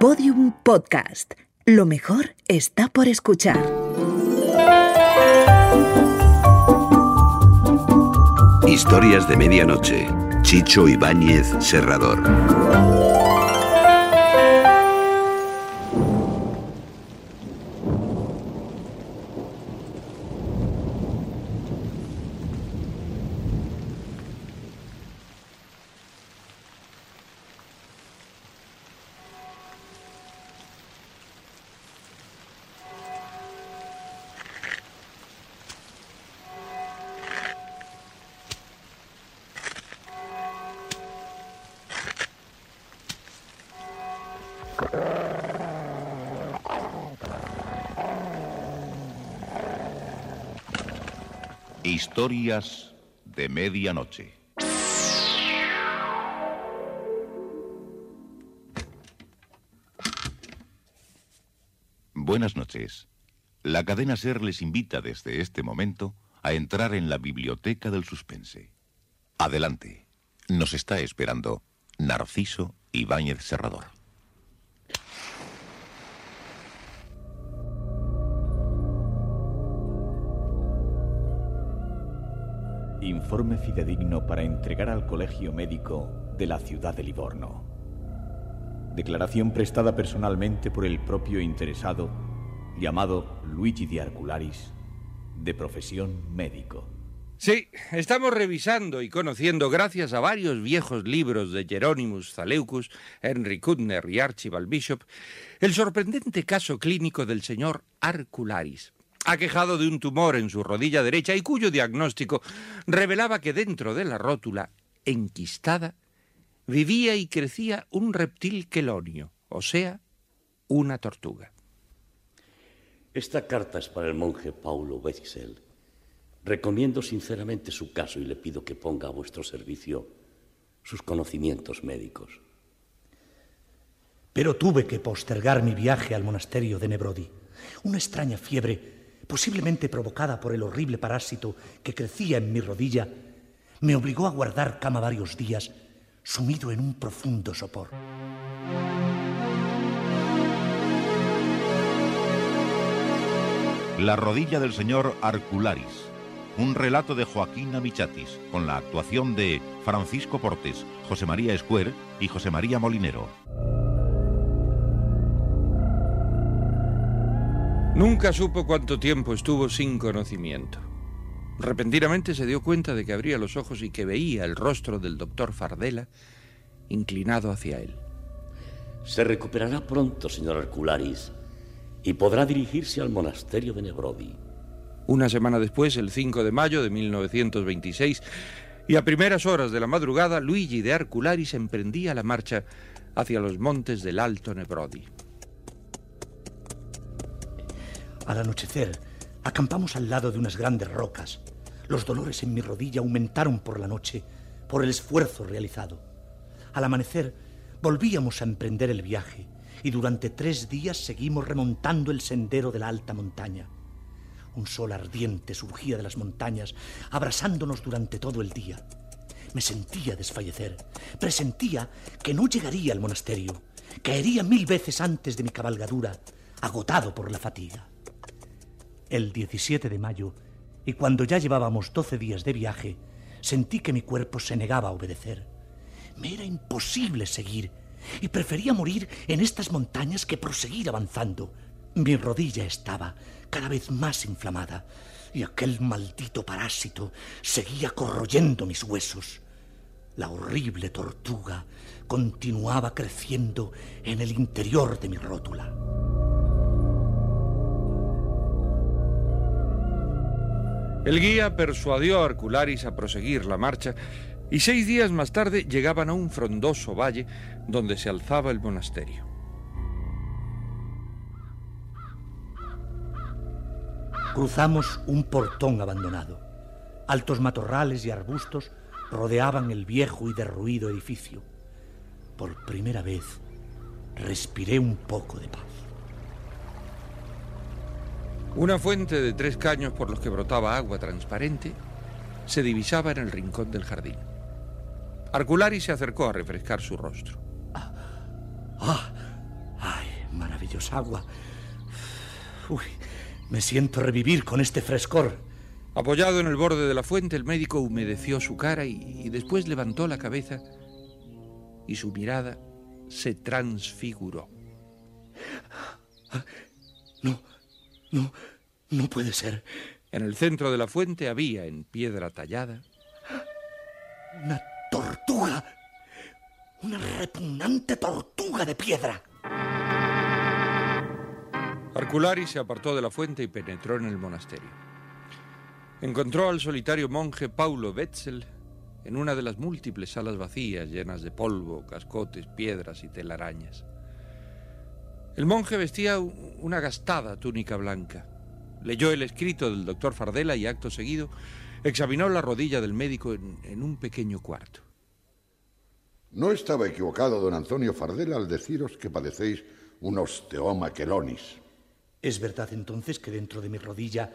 Podium Podcast. Lo mejor está por escuchar. Historias de medianoche. Chicho Ibáñez Serrador. Historias de medianoche. Buenas noches. La cadena Ser les invita desde este momento a entrar en la biblioteca del suspense. Adelante. Nos está esperando Narciso Ibáñez Serrador. Informe fidedigno para entregar al Colegio Médico de la ciudad de Livorno. Declaración prestada personalmente por el propio interesado, llamado Luigi di Arcularis, de profesión médico. Sí, estamos revisando y conociendo, gracias a varios viejos libros de Jeronimus Zaleucus, Henry Kudner y Archibald Bishop, el sorprendente caso clínico del señor Arcularis, aquejado de un tumor en su rodilla derecha y cuyo diagnóstico revelaba que dentro de la rótula, enquistada, vivía y crecía un reptil quelonio, o sea, una tortuga. Esta carta es para el monje Paulo Becisel. Recomiendo sinceramente su caso y le pido que ponga a vuestro servicio sus conocimientos médicos. Pero tuve que postergar mi viaje al monasterio de Nebrodi. Una extraña fiebre posiblemente provocada por el horrible parásito que crecía en mi rodilla, me obligó a guardar cama varios días, sumido en un profundo sopor. La rodilla del señor Arcularis. Un relato de Joaquín Amichatis, con la actuación de Francisco Portes, José María Escuer y José María Molinero. Nunca supo cuánto tiempo estuvo sin conocimiento. Repentinamente se dio cuenta de que abría los ojos y que veía el rostro del doctor Fardela inclinado hacia él. Se recuperará pronto, señor Arcularis, y podrá dirigirse al monasterio de Nebrodi. Una semana después, el 5 de mayo de 1926, y a primeras horas de la madrugada, Luigi de Arcularis emprendía la marcha hacia los montes del Alto Nebrodi. Al anochecer, acampamos al lado de unas grandes rocas. Los dolores en mi rodilla aumentaron por la noche, por el esfuerzo realizado. Al amanecer, volvíamos a emprender el viaje y durante tres días seguimos remontando el sendero de la alta montaña. Un sol ardiente surgía de las montañas, abrasándonos durante todo el día. Me sentía desfallecer, presentía que no llegaría al monasterio, caería mil veces antes de mi cabalgadura, agotado por la fatiga el 17 de mayo, y cuando ya llevábamos 12 días de viaje, sentí que mi cuerpo se negaba a obedecer. Me era imposible seguir y prefería morir en estas montañas que proseguir avanzando. Mi rodilla estaba cada vez más inflamada y aquel maldito parásito seguía corroyendo mis huesos. La horrible tortuga continuaba creciendo en el interior de mi rótula. El guía persuadió a Arcularis a proseguir la marcha y seis días más tarde llegaban a un frondoso valle donde se alzaba el monasterio. Cruzamos un portón abandonado. Altos matorrales y arbustos rodeaban el viejo y derruido edificio. Por primera vez respiré un poco de paz. Una fuente de tres caños por los que brotaba agua transparente se divisaba en el rincón del jardín. Arculari se acercó a refrescar su rostro. Ah, cabellos, agua. Uy, me siento revivir con este frescor. Apoyado en el borde de la fuente, el médico humedeció su cara y, y después levantó la cabeza y su mirada se transfiguró. No, no, puede ser. En el centro de la fuente había, en piedra tallada, Una tortuga. Una repugnante tortuga de piedra. Arculari se apartó de la fuente y penetró en el monasterio. Encontró al solitario monje Paulo Wetzel en una de las múltiples salas vacías llenas de polvo, cascotes, piedras y telarañas. El monje vestía una gastada túnica blanca. Leyó el escrito del doctor Fardela y acto seguido examinó la rodilla del médico en, en un pequeño cuarto. No estaba equivocado don Antonio Fardela al deciros que padecéis un osteoma quelonis. ¿Es verdad entonces que dentro de mi rodilla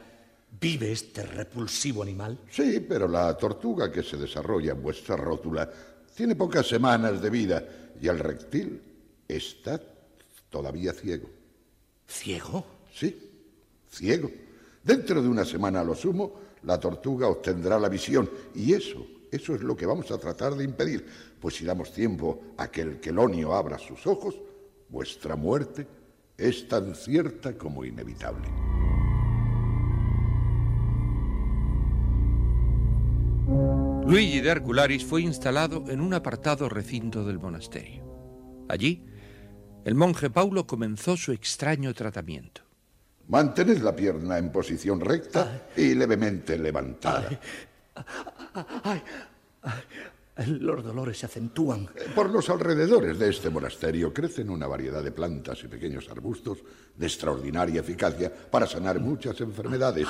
vive este repulsivo animal? Sí, pero la tortuga que se desarrolla en vuestra rótula tiene pocas semanas de vida y el reptil está todavía ciego. ¿Ciego? Sí, ciego. Dentro de una semana a lo sumo, la tortuga obtendrá la visión y eso, eso es lo que vamos a tratar de impedir, pues si damos tiempo a que el quelonio abra sus ojos, vuestra muerte es tan cierta como inevitable. Luigi de Arcularis fue instalado en un apartado recinto del monasterio. Allí, el monje Paulo comenzó su extraño tratamiento. Mantened la pierna en posición recta y levemente levantada. Ay, ay, los dolores se acentúan. Por los alrededores de este monasterio crecen una variedad de plantas y pequeños arbustos de extraordinaria eficacia para sanar muchas enfermedades.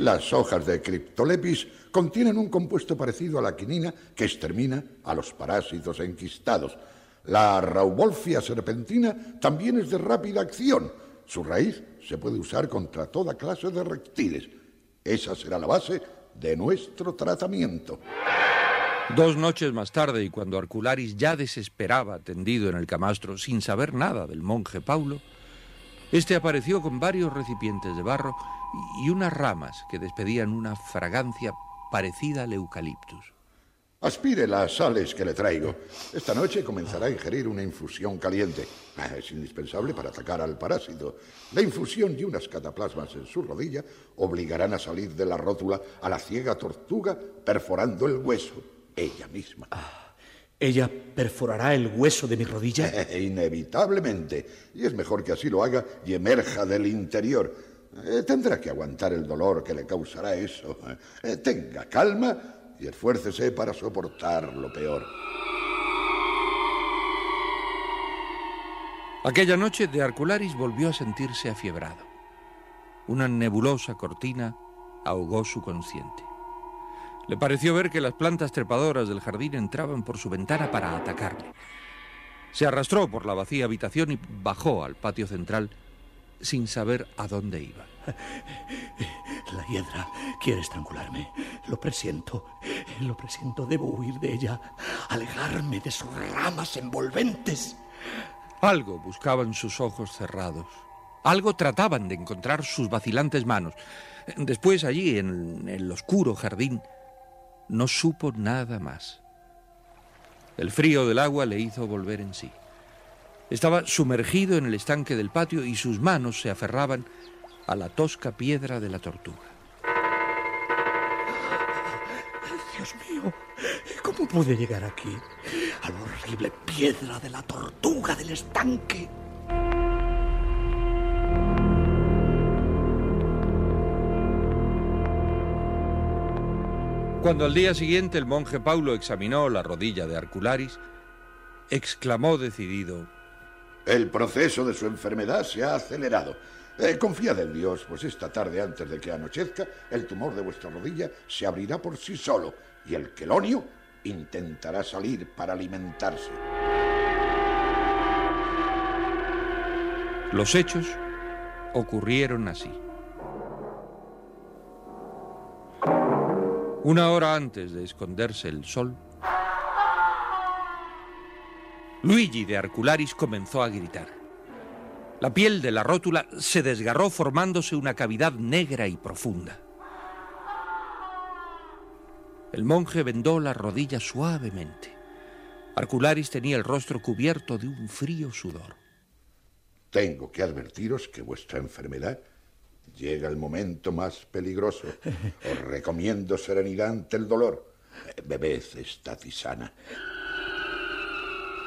Las hojas de Cryptolepis contienen un compuesto parecido a la quinina que extermina a los parásitos enquistados. La Raubolfia serpentina también es de rápida acción. Su raíz se puede usar contra toda clase de reptiles. Esa será la base de nuestro tratamiento. Dos noches más tarde, y cuando Arcularis ya desesperaba tendido en el camastro sin saber nada del monje Paulo, este apareció con varios recipientes de barro y unas ramas que despedían una fragancia parecida al eucaliptus. Aspire las sales que le traigo. Esta noche comenzará a ingerir una infusión caliente. Ah, Es indispensable para atacar al parásito. La infusión y unas cataplasmas en su rodilla obligarán a salir de la rótula a la ciega tortuga perforando el hueso, ella misma. ¿Ella perforará el hueso de mi rodilla? Inevitablemente. Y es mejor que así lo haga y emerja del interior. Eh, tendrá que aguantar el dolor que le causará eso. Eh, tenga calma y esfuércese para soportar lo peor. Aquella noche de Arcularis volvió a sentirse afiebrado. Una nebulosa cortina ahogó su consciente. Le pareció ver que las plantas trepadoras del jardín entraban por su ventana para atacarle. Se arrastró por la vacía habitación y bajó al patio central sin saber a dónde iba. La hiedra quiere estrangularme. Lo presiento. Lo presiento. Debo huir de ella. Alejarme de sus ramas envolventes. Algo buscaban sus ojos cerrados. Algo trataban de encontrar sus vacilantes manos. Después allí, en el oscuro jardín, no supo nada más. El frío del agua le hizo volver en sí. Estaba sumergido en el estanque del patio y sus manos se aferraban a la tosca piedra de la tortuga. Dios mío, ¿cómo pude llegar aquí? A la horrible piedra de la tortuga del estanque. Cuando al día siguiente el monje Paulo examinó la rodilla de Arcularis, exclamó decidido, El proceso de su enfermedad se ha acelerado. Eh, confiad en Dios, pues esta tarde antes de que anochezca, el tumor de vuestra rodilla se abrirá por sí solo y el quelonio intentará salir para alimentarse. Los hechos ocurrieron así. Una hora antes de esconderse el sol, Luigi de Arcularis comenzó a gritar. La piel de la rótula se desgarró formándose una cavidad negra y profunda. El monje vendó las rodillas suavemente. Arcularis tenía el rostro cubierto de un frío sudor. Tengo que advertiros que vuestra enfermedad llega el momento más peligroso. Os recomiendo serenidad ante el dolor. Bebed esta tisana.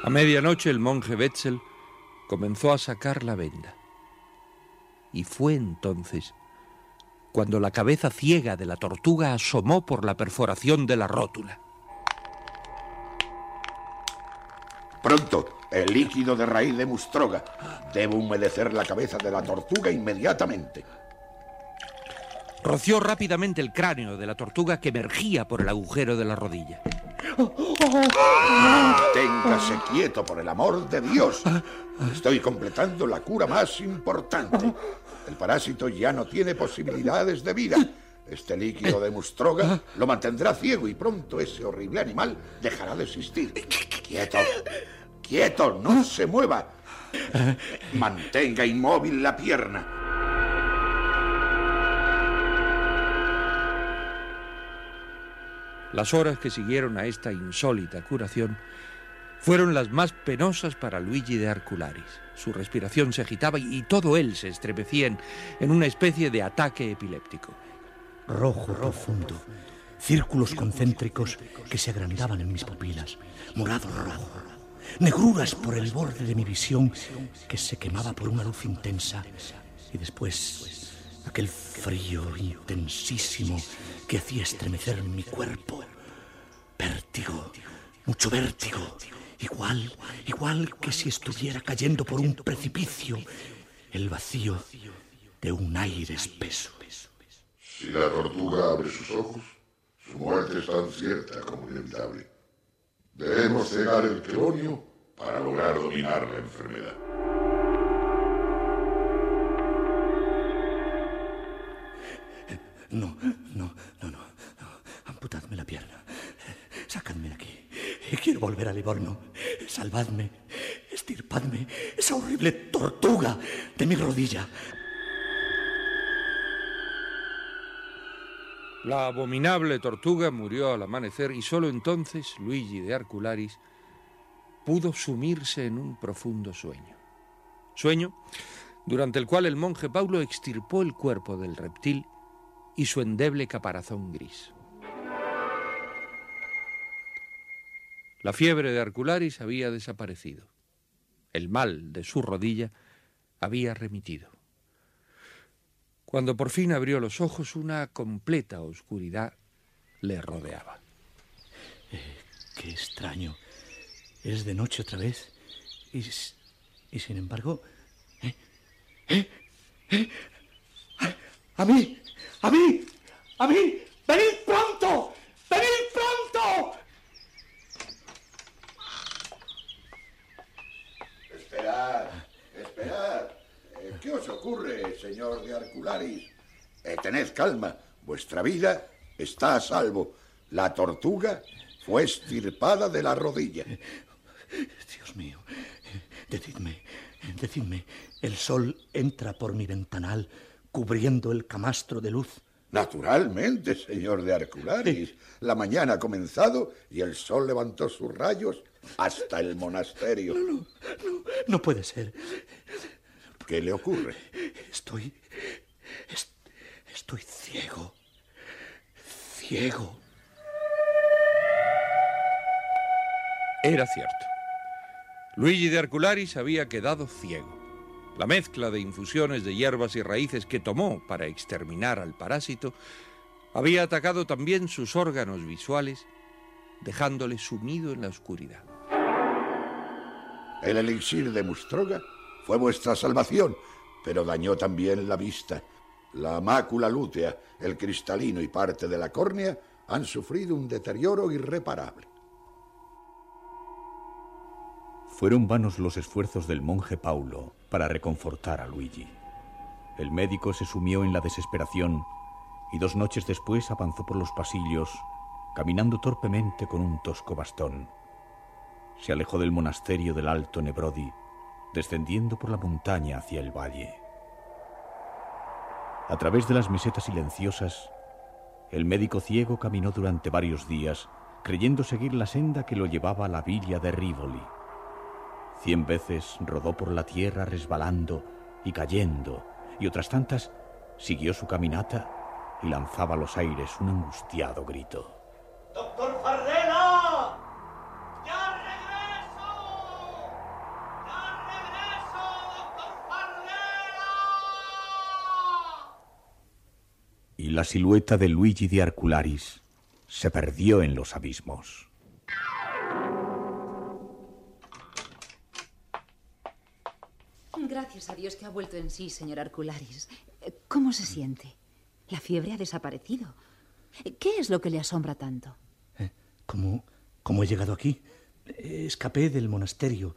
A medianoche el monje Wetzel comenzó a sacar la venda. Y fue entonces cuando la cabeza ciega de la tortuga asomó por la perforación de la rótula. Pronto, el líquido de raíz de mustroga. Debo humedecer la cabeza de la tortuga inmediatamente. Roció rápidamente el cráneo de la tortuga que emergía por el agujero de la rodilla. Téngase quieto, por el amor de Dios. Estoy completando la cura más importante. El parásito ya no tiene posibilidades de vida. Este líquido de mustroga lo mantendrá ciego y pronto ese horrible animal dejará de existir. Quieto, quieto, no se mueva. Mantenga inmóvil la pierna. Las horas que siguieron a esta insólita curación fueron las más penosas para Luigi de Arcularis. Su respiración se agitaba y todo él se estremecía en, en una especie de ataque epiléptico. Rojo profundo, círculos concéntricos que se agrandaban en mis pupilas, morado rojo, negruras por el borde de mi visión. que se quemaba por una luz intensa y después aquel frío intensísimo que hacía estremecer mi cuerpo. Vértigo, mucho vértigo, igual, igual que si estuviera cayendo por un precipicio, el vacío de un aire espeso. Si la tortuga abre sus ojos, su muerte es tan cierta como inevitable. Debemos cegar el quelonio para lograr dominar la enfermedad. No, no, no, no, Amputadme la pierna. Sacadme de aquí. Quiero volver a Livorno. Salvadme. Estirpadme esa horrible tortuga de mi rodilla. La abominable tortuga murió al amanecer y solo entonces Luigi de Arcularis pudo sumirse en un profundo sueño. Sueño durante el cual el monje Paulo extirpó el cuerpo del reptil y su endeble caparazón gris. La fiebre de Arcularis había desaparecido. El mal de su rodilla había remitido. Cuando por fin abrió los ojos, una completa oscuridad le rodeaba. Eh, qué extraño. Es de noche otra vez. Y, y sin embargo... ¿Eh? ¿Eh? ¡A mí! ¡A mí! ¡A mí! ¡Venid pronto! ¡Venid pronto! Esperad, esperad. Eh, ¿Qué os ocurre, señor de Arcularis? Eh, tened calma. Vuestra vida está a salvo. La tortuga fue estirpada de la rodilla. Dios mío, decidme, decidme, el sol entra por mi ventanal cubriendo el camastro de luz. Naturalmente, señor de Arcularis. La mañana ha comenzado y el sol levantó sus rayos hasta el monasterio. No, no, no, no puede ser. ¿Qué le ocurre? Estoy. estoy ciego. Ciego. Era cierto. Luigi de Arcularis había quedado ciego. La mezcla de infusiones de hierbas y raíces que tomó para exterminar al parásito había atacado también sus órganos visuales, dejándole sumido en la oscuridad. El elixir de Mustroga fue vuestra salvación, pero dañó también la vista. La mácula lútea, el cristalino y parte de la córnea han sufrido un deterioro irreparable. Fueron vanos los esfuerzos del monje Paulo para reconfortar a Luigi. El médico se sumió en la desesperación y dos noches después avanzó por los pasillos, caminando torpemente con un tosco bastón. Se alejó del monasterio del Alto Nebrodi descendiendo por la montaña hacia el valle. A través de las mesetas silenciosas, el médico ciego caminó durante varios días, creyendo seguir la senda que lo llevaba a la villa de Rivoli. Cien veces rodó por la tierra resbalando y cayendo, y otras tantas siguió su caminata y lanzaba a los aires un angustiado grito. ¡Doctor Fardela! ¡Ya regreso! ¡Ya regreso, doctor Fardela! Y la silueta de Luigi de Arcularis se perdió en los abismos. Gracias a Dios que ha vuelto en sí, señor Arcularis. ¿Cómo se siente? La fiebre ha desaparecido. ¿Qué es lo que le asombra tanto? ¿Cómo, cómo he llegado aquí? Escapé del monasterio,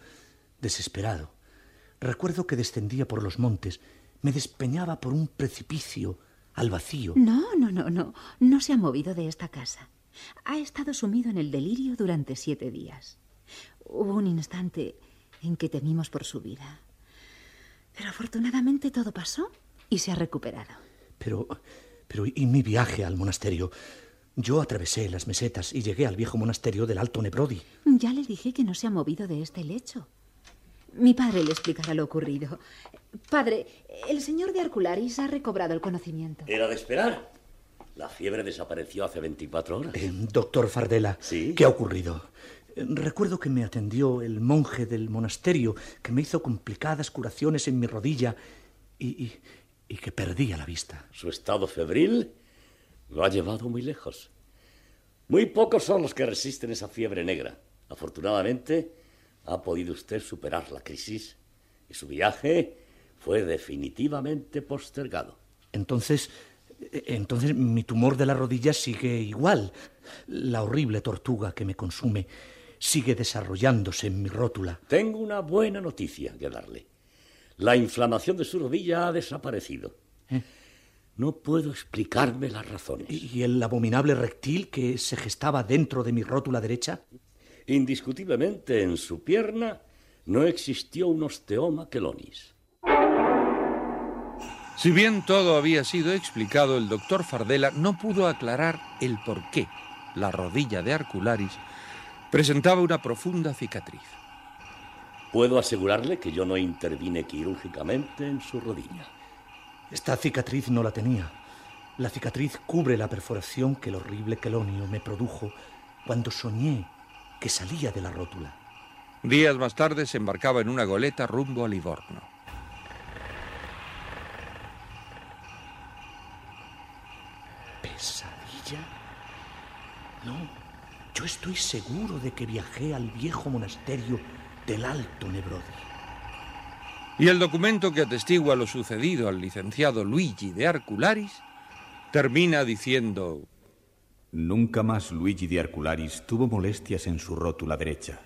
desesperado. Recuerdo que descendía por los montes, me despeñaba por un precipicio al vacío. No, no, no, no. No se ha movido de esta casa. Ha estado sumido en el delirio durante siete días. Hubo un instante en que temimos por su vida. Pero afortunadamente todo pasó y se ha recuperado. Pero, pero, ¿y mi viaje al monasterio? Yo atravesé las mesetas y llegué al viejo monasterio del Alto Nebrodi. Ya le dije que no se ha movido de este lecho. Mi padre le explicará lo ocurrido. Padre, el señor de Arcularis ha recobrado el conocimiento. Era de esperar. La fiebre desapareció hace 24 horas. Eh, doctor Fardela, ¿Sí? ¿qué ha ocurrido? Recuerdo que me atendió el monje del monasterio, que me hizo complicadas curaciones en mi rodilla y, y- y que perdía la vista. Su estado febril lo ha llevado muy lejos. Muy pocos son los que resisten esa fiebre negra. Afortunadamente, ha podido usted superar la crisis y su viaje fue definitivamente postergado. Entonces, eh, entonces mi tumor de la rodilla sigue igual. La horrible tortuga que me consume sigue desarrollándose en mi rótula. Tengo una buena noticia que darle. La inflamación de su rodilla ha desaparecido. No puedo explicarme las razones. ¿Y el abominable reptil que se gestaba dentro de mi rótula derecha? Indiscutiblemente en su pierna no existió un osteoma quelonis. Si bien todo había sido explicado, el doctor Fardela no pudo aclarar el por qué la rodilla de Arcularis presentaba una profunda cicatriz. Puedo asegurarle que yo no intervine quirúrgicamente en su rodilla. Esta cicatriz no la tenía. La cicatriz cubre la perforación que el horrible quelonio me produjo cuando soñé que salía de la rótula. Días más tarde se embarcaba en una goleta rumbo a Livorno. ¿Pesadilla? No, yo estoy seguro de que viajé al viejo monasterio del Alto Nebrodi. Y el documento que atestigua lo sucedido al licenciado Luigi de Arcularis termina diciendo... Nunca más Luigi de Arcularis tuvo molestias en su rótula derecha.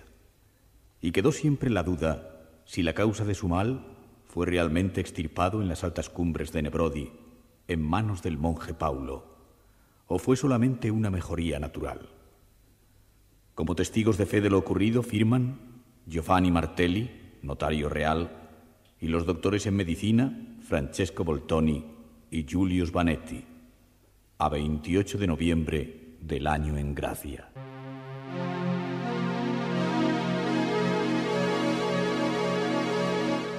Y quedó siempre la duda si la causa de su mal fue realmente extirpado en las altas cumbres de Nebrodi, en manos del monje Paulo, o fue solamente una mejoría natural. Como testigos de fe de lo ocurrido firman Giovanni Martelli, notario real, y los doctores en medicina Francesco Voltoni y Julius Vanetti, a 28 de noviembre del año en gracia.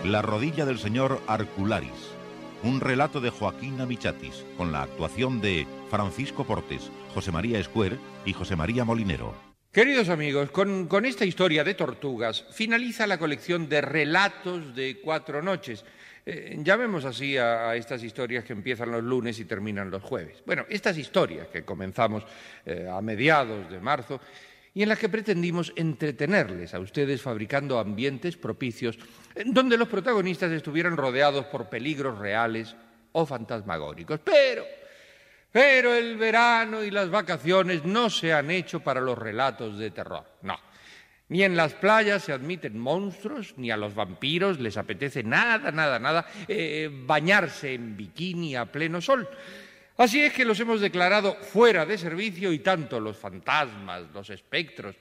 La rodilla del señor Arcularis. Un relato de Joaquín Amichatis, con la actuación de Francisco Portes, José María Escuer y José María Molinero. Queridos amigos, con, esta historia de tortugas finaliza la colección de relatos de cuatro noches. Eh, llamemos así a, estas historias que empiezan los lunes y terminan los jueves. Bueno, estas historias que comenzamos eh, a mediados de marzo y en las que pretendimos entretenerles a ustedes fabricando ambientes propicios donde los protagonistas estuvieran rodeados por peligros reales o fantasmagóricos. Pero, pero el verano y las vacaciones no se han hecho para los relatos de terror, no. Ni en las playas se admiten monstruos, ni a los vampiros les apetece nada, nada, nada eh, bañarse en bikini a pleno sol. Así es que los hemos declarado fuera de servicio y tanto los fantasmas, los espectros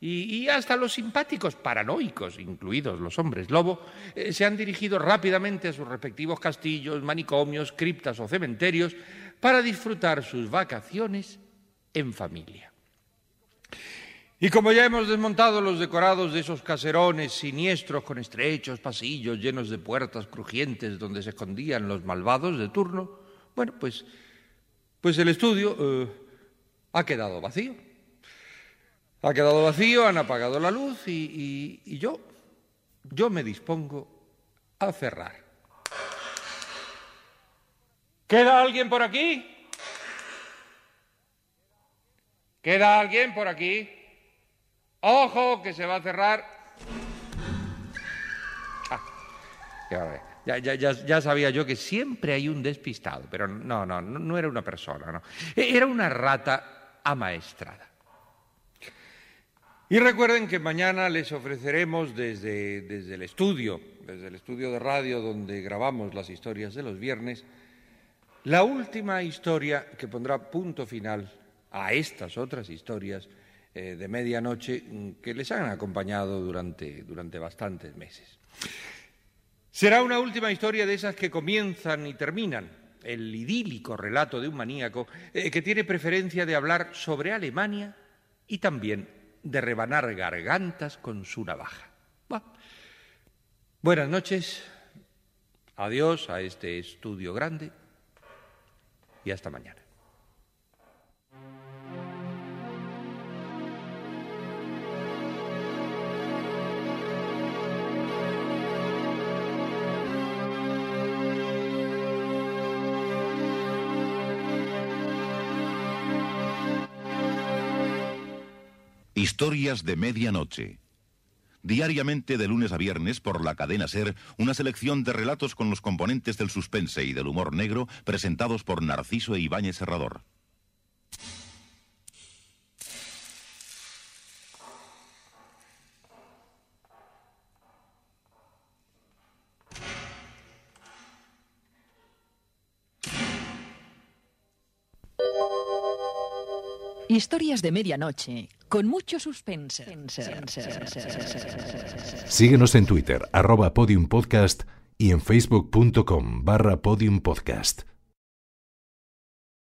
Y, hasta los simpáticos paranoicos, incluidos los hombres lobo, eh, se han dirigido rápidamente a sus respectivos castillos, manicomios, criptas o cementerios para disfrutar sus vacaciones en familia. Y como ya hemos desmontado los decorados de esos caserones siniestros con estrechos pasillos llenos de puertas crujientes donde se escondían los malvados de turno, bueno, pues, pues el estudio eh, ha quedado vacío. Ha quedado vacío, han apagado la luz y, y- y yo, yo me dispongo a cerrar. ¿Queda alguien por aquí? ¿Queda alguien por aquí? Ojo, que se va a cerrar. Ah, ya, ya, sabía yo que siempre hay un despistado, pero no, no, no, no era una persona, no. E- Era una rata amaestrada. Y recuerden que mañana les ofreceremos desde, desde el estudio, desde el estudio de radio donde grabamos las historias de los viernes, la última historia que pondrá punto final a estas otras historias eh, de medianoche mm, que les han acompañado durante, durante bastantes meses. Será una última historia de esas que comienzan y terminan, el idílico relato de un maníaco eh, que tiene preferencia de hablar sobre Alemania y también de rebanar gargantas con su navaja. Buenas noches, adiós a este estudio grande y hasta mañana. Historias de medianoche. Diariamente de lunes a viernes por la cadena Ser, una selección de relatos con los componentes del suspense y del humor negro presentados por Narciso e Ibáñez Serrador. Historias de medianoche, con mucho suspense. Síguenos en Twitter, arroba podiumpodcast y en facebook.com barra podiumpodcast.